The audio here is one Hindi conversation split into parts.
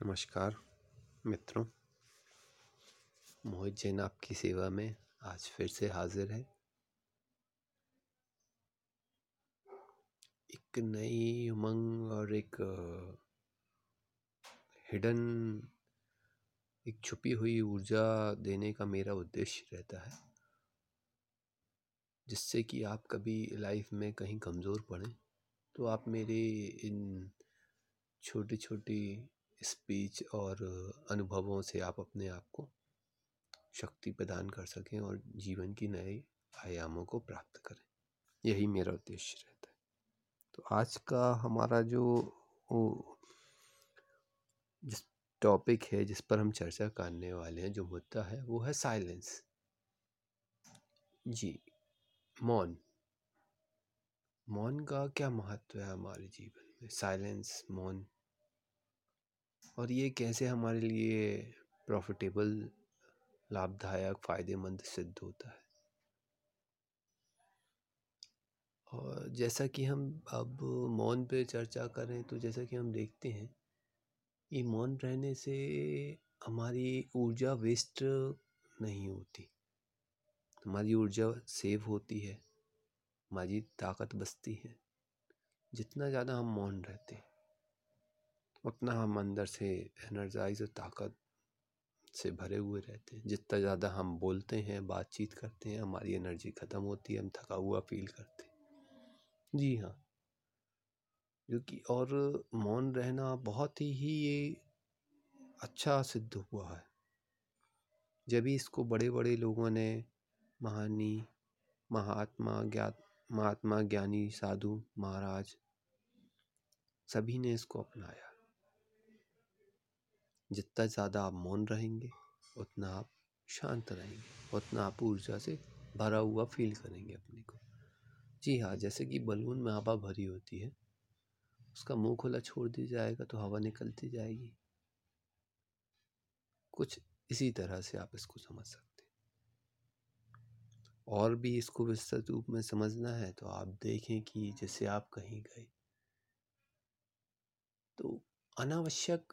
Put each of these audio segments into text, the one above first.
नमस्कार, मित्रों। मोहित जैन आपकी सेवा में आज फिर से हाजिर है। एक नई उमंग और एक हिडन एक छुपी हुई ऊर्जा देने का मेरा उद्देश्य रहता है, जिससे कि आप कभी लाइफ में कहीं कमज़ोर पड़ें तो आप मेरे इन छोटी छोटी स्पीच और अनुभवों से आप अपने आप को शक्ति प्रदान कर सकें और जीवन की नए आयामों को प्राप्त करें। यही मेरा उद्देश्य रहता है। तो आज का हमारा जो जिस टॉपिक है, जिस पर हम चर्चा करने वाले हैं, जो मुद्दा है, वो है साइलेंस जी, मौन. मौन का क्या महत्व है हमारे जीवन में? साइलेंस मौन और ये कैसे हमारे लिए प्रॉफिटेबल लाभदायक, फ़ायदेमंद सिद्ध होता है? और जैसा कि हम अब मौन पे चर्चा करें तो जैसा कि हम देखते हैं, ये मौन रहने से हमारी ऊर्जा वेस्ट नहीं होती। हमारी ऊर्जा सेव होती है, हमारी ताकत बचती है। जितना ज़्यादा हम मौन रहते हैं उतना हम अंदर से एनर्जाइज और ताकत से भरे हुए रहते हैं। जितना ज़्यादा हम बोलते हैं, बातचीत करते हैं, हमारी एनर्जी ख़त्म होती है, हम थका हुआ फील करते हैं। जी हाँ। क्योंकि और मौन रहना बहुत ही ये अच्छा सिद्ध हुआ है। जब भी इसको बड़े बड़े लोगों ने महानी, महात्मा ज्ञात, महात्मा ज्ञानी साधु, महाराज सभी ने इसको अपनाया। जितना ज़्यादा आप मौन रहेंगे, उतना आप शांत रहेंगे, उतना आप ऊर्जा से भरा हुआ फील करेंगे अपने को। जी हाँ जैसे कि बलून में हवा भरी होती है, उसका मुँह खुला छोड़ दिया जाएगा तो हवा निकलती जाएगी। कुछ इसी तरह से आप इसको समझ सकते और भी इसको विस्तृत रूप में समझना है तो आप देखें कि जैसे आप कहीं गए तो अनावश्यक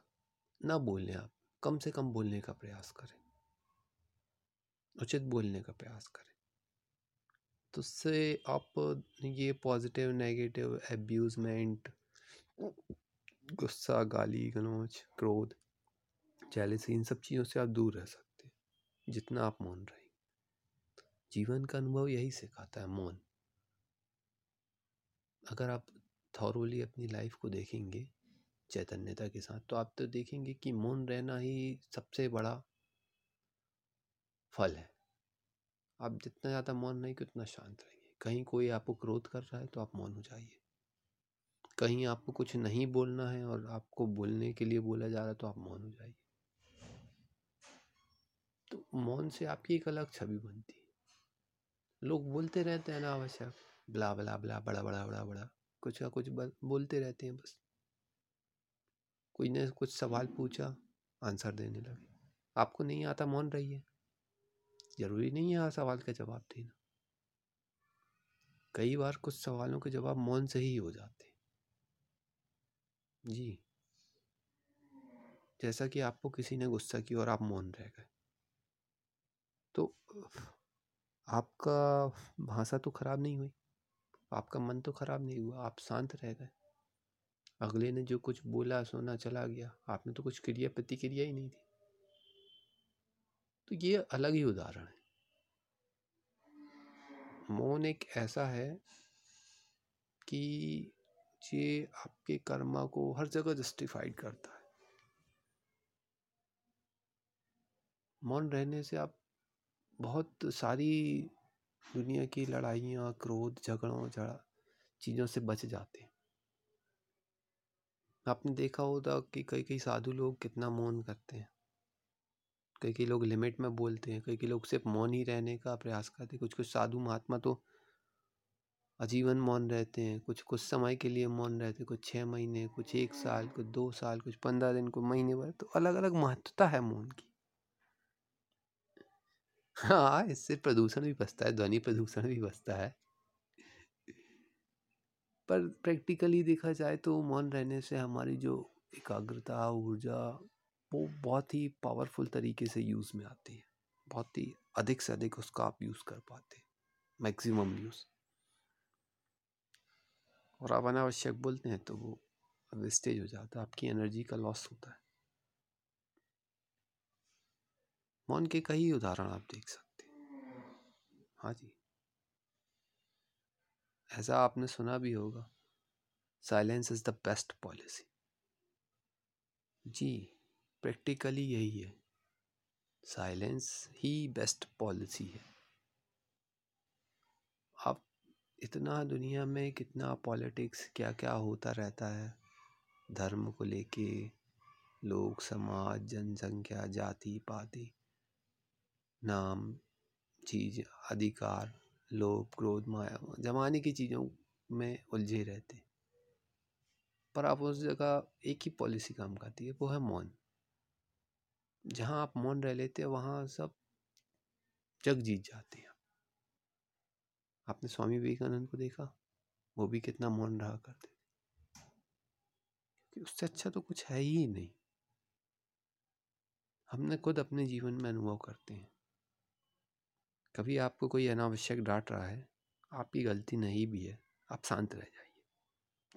ना बोलें आप, कम से कम बोलने का प्रयास करें। उचित बोलने का प्रयास करें। तो उससे आप ये पॉजिटिव नेगेटिव एब्यूजमेंट गुस्सा, गाली गनोच क्रोध जेलसी इन सब चीज़ों से आप दूर रह सकते हैं, जितना आप मौन रहें जीवन का अनुभव यही सिखाता है, मौन। अगर आप थॉरोली अपनी लाइफ को देखेंगे चैतन्यता के साथ। तो आप तो देखेंगे कि मौन रहना ही सबसे बड़ा फल है। आप जितना ज़्यादा मौन रहेंगे, उतना शांत रहेंगे। कहीं कोई आपको क्रोध कर रहा है तो आप मौन हो जाइए। कहीं आपको कुछ नहीं बोलना है और आपको बोलने के लिए बोला जा रहा है तो आप मौन हो जाइए। तो मौन से आपकी एक अलग छवि बनती है। लोग बोलते रहते हैं ना आवश्यक बला बला बला, बड़ा बड़ा बड़ा बड़ा। कुछ का कुछ बोलते रहते हैं बस। कोई ने कुछ सवाल पूछा, आंसर देने लगे। आपको नहीं आता मौन रहिए। ज़रूरी नहीं है सवाल का जवाब देना। कई बार कुछ सवालों के जवाब मौन से ही हो जाते जी। जैसा कि आपको किसी ने गुस्सा किया और आप मौन रह गए। तो आपका भाषा तो खराब नहीं हुई। आपका मन तो खराब नहीं हुआ। आप शांत रह गए। अगले ने जो कुछ बोला, सोना चला गया। आपने तो कुछ क्रिया प्रतिक्रिया ही नहीं दी। तो ये अलग ही उदाहरण है। मौन एक ऐसा है कि ये आपके कर्मा को हर जगह जस्टिफाइड करता है। मौन रहने से आप बहुत सारी दुनिया की लड़ाइयाँ, क्रोध, झगड़ों, झड़ा चीज़ों से बच जाते हैं। आपने देखा होगा कि कई कई साधु लोग कितना मौन करते हैं। कई कई लोग लिमिट में बोलते हैं कई कई लोग सिर्फ़ मौन ही रहने का प्रयास करते हैं। कुछ कुछ साधु महात्मा तो आजीवन मौन रहते हैं कुछ कुछ समय के लिए मौन रहते हैं, कुछ छः महीने, कुछ एक साल, कुछ दो साल, कुछ पंद्रह दिन, कुछ महीने भर। तो अलग अलग महत्वता है मौन की। हाँ इससे प्रदूषण भी बचता है, ध्वनि प्रदूषण भी बचता है। पर प्रैक्टिकली देखा जाए तो मौन रहने से हमारी जो एकाग्रता, ऊर्जा, वो बहुत ही पावरफुल तरीके से यूज़ में आती है। बहुत ही अधिक से अधिक उसका आप यूज़ कर पाते मैक्सिमम यूज़। और आप अनावश्यक बोलते हैं तो वो वेस्टेज हो जाता है, आपकी एनर्जी का लॉस होता है। मौन के कई उदाहरण आप देख सकते हैं। हाँ जी। ऐसा आपने सुना भी होगा। Silence is the best policy ji practically यही है। साइलेंस ही बेस्ट पॉलिसी है। अब इतना दुनिया में कितना पॉलिटिक्स क्या क्या होता रहता है? धर्म को लेके, लोग, समाज, जनसंख्या, जाति, पाति, नाम, चीज़, अधिकार लोभ, क्रोध, माया जमाने की चीज़ों में उलझे रहते पर आप उस जगह एक ही पॉलिसी काम करती है, वो है मौन। जहाँ आप मौन रह लेते हैं, वहाँ सब जग जीत जाते हैं। आपने स्वामी विवेकानंद को देखा? वो भी कितना मौन रहा करते कि उससे अच्छा तो कुछ है ही नहीं। हमने खुद अपने जीवन में अनुभव करते हैं। कभी आपको कोई अनावश्यक डांट रहा है? आपकी गलती नहीं भी है, आप शांत रह जाइए।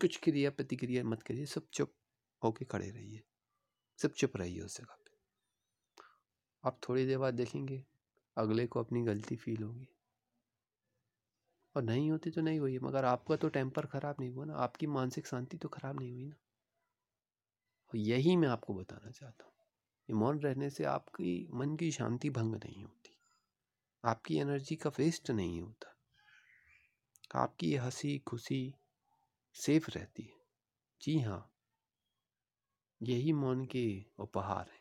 कुछ क्रिया प्रतिक्रिया मत करिए, सब चुप होके खड़े रहिए। सब चुप रहिए उस जगह पे। आप थोड़ी देर बाद देखेंगे, अगले को अपनी गलती फील होगी। और नहीं होती तो नहीं हुई, मगर आपका तो टेम्पर खराब नहीं हुआ ना, आपकी मानसिक शांति तो खराब नहीं हुई ना। और यही मैं आपको बताना चाहता हूँ। मौन रहने से आपकी मन की शांति भंग नहीं होती। आपकी एनर्जी का वेस्ट नहीं होता। आपकी हँसी खुशी सेफ़ रहती है। जी हाँ। यही मौन के उपहार हैं।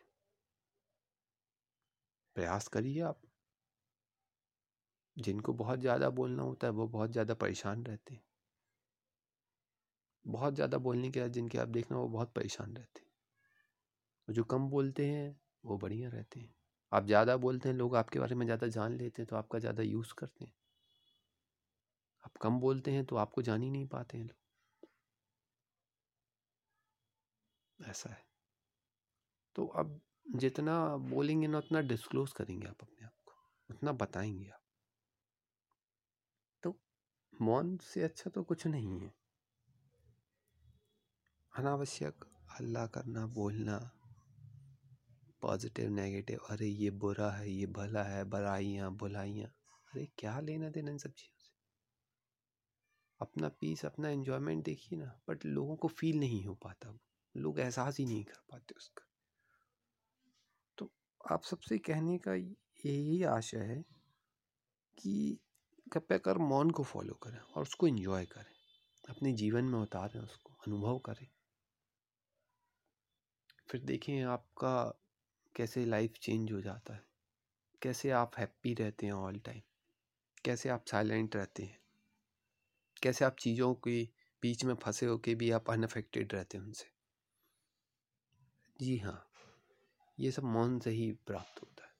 प्रयास करिए आप। जिनको बहुत ज़्यादा बोलना होता है, वो बहुत ज़्यादा परेशान रहते हैं। बहुत ज़्यादा बोलने के बाद जिनके आप देखना, वो बहुत परेशान रहते हैं। जो कम बोलते हैं, वो बढ़िया रहते हैं। आप ज़्यादा बोलते हैं, लोग आपके बारे में ज़्यादा जान लेते हैं तो आपका ज़्यादा यूज़ करते हैं। आप कम बोलते हैं तो आपको जान ही नहीं पाते हैं लोग। ऐसा है। तो अब जितना बोलेंगे ना, उतना डिस्क्लोज करेंगे आप अपने आप को, उतना बताएँगे आप। तो मौन से अच्छा तो कुछ नहीं है। अनावश्यक हल्ला करना, बोलना पॉजिटिव, नेगेटिव, अरे ये बुरा है, ये भला है, बुराइयाँ बुलाइयाँ अरे क्या लेना देना इन सब चीज़ों से? अपना पीस अपना एंजॉयमेंट देखिए ना बट लोगों को फील नहीं हो पाता लोग एहसास ही नहीं कर पाते उसका। तो आप सबसे कहने का यही आशा है कि कृपया कर मौन को फॉलो करें और उसको एंजॉय करें। अपने जीवन में उतारें, उसको अनुभव करें। फिर देखें आपका कैसे लाइफ चेंज हो जाता है? कैसे आप हैप्पी रहते हैं ऑल टाइम? कैसे आप साइलेंट रहते हैं? कैसे आप चीज़ों के बीच में फंसे होके भी आप अनफेक्टेड रहते हैं उनसे? जी हाँ ये सब मौन से ही प्राप्त होता है।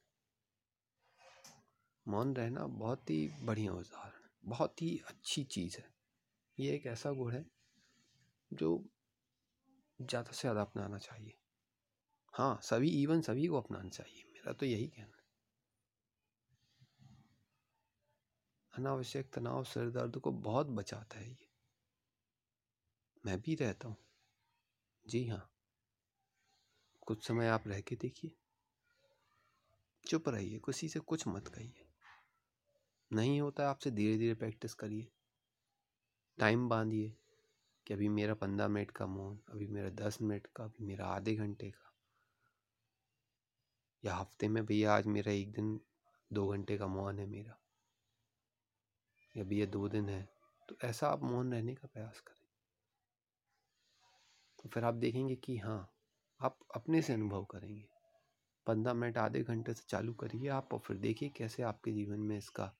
मौन रहना बहुत ही बढ़िया उदाहरण बहुत ही अच्छी चीज़ है। ये एक ऐसा गुण है, जो ज़्यादा से ज़्यादा अपनाना चाहिए। हाँ सभी इवन सभी को अपनाना चाहिए, मेरा तो यही कहना है। अनावश्यक तनाव, सिर दर्द को बहुत बचाता है ये। मैं भी रहता हूँ। जी हाँ। कुछ समय आप रह के देखिए। चुप रहिए, किसी से कुछ मत कहिए। नहीं होता आपसे धीरे धीरे प्रैक्टिस करिए। टाइम बांधिए कि अभी मेरा पंद्रह मिनट का मौन अभी मेरा दस मिनट का, अभी मेरा आधे घंटे का। या हफ़्ते में भैया आज मेरा एक दिन, दो घंटे का मौन है मेरा। या भैया दो दिन है तो ऐसा आप मौन रहने का प्रयास करें। तो फिर आप देखेंगे कि हाँ आप अपने से अनुभव करेंगे। पंद्रह मिनट, आधे घंटे से चालू करिए आप और फिर देखिए कैसे आपके जीवन में इसका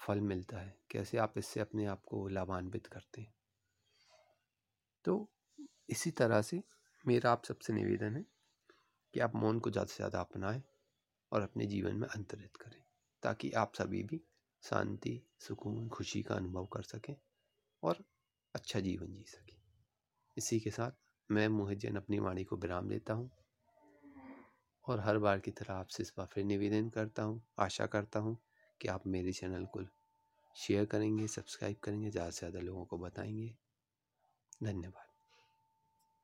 फल मिलता है, कैसे आप इससे अपने आप को लाभान्वित करते हैं। तो इसी तरह से मेरा आप सबसे निवेदन है कि आप मौन को ज़्यादा से ज़्यादा अपनाएँ और अपने जीवन में अंतरित करें, ताकि आप सभी भी शांति, सुकून, खुशी का अनुभव कर सकें और अच्छा जीवन जी सकें। इसी के साथ मैं मोहित जैन अपनी वाणी को विराम देता हूँ और हर बार की तरह आपसे इस बार फिर निवेदन करता हूँ, आशा करता हूँ कि आप मेरे चैनल को शेयर करेंगे, सब्सक्राइब करेंगे, ज़्यादा से ज़्यादा लोगों को बताएँगे। धन्यवाद।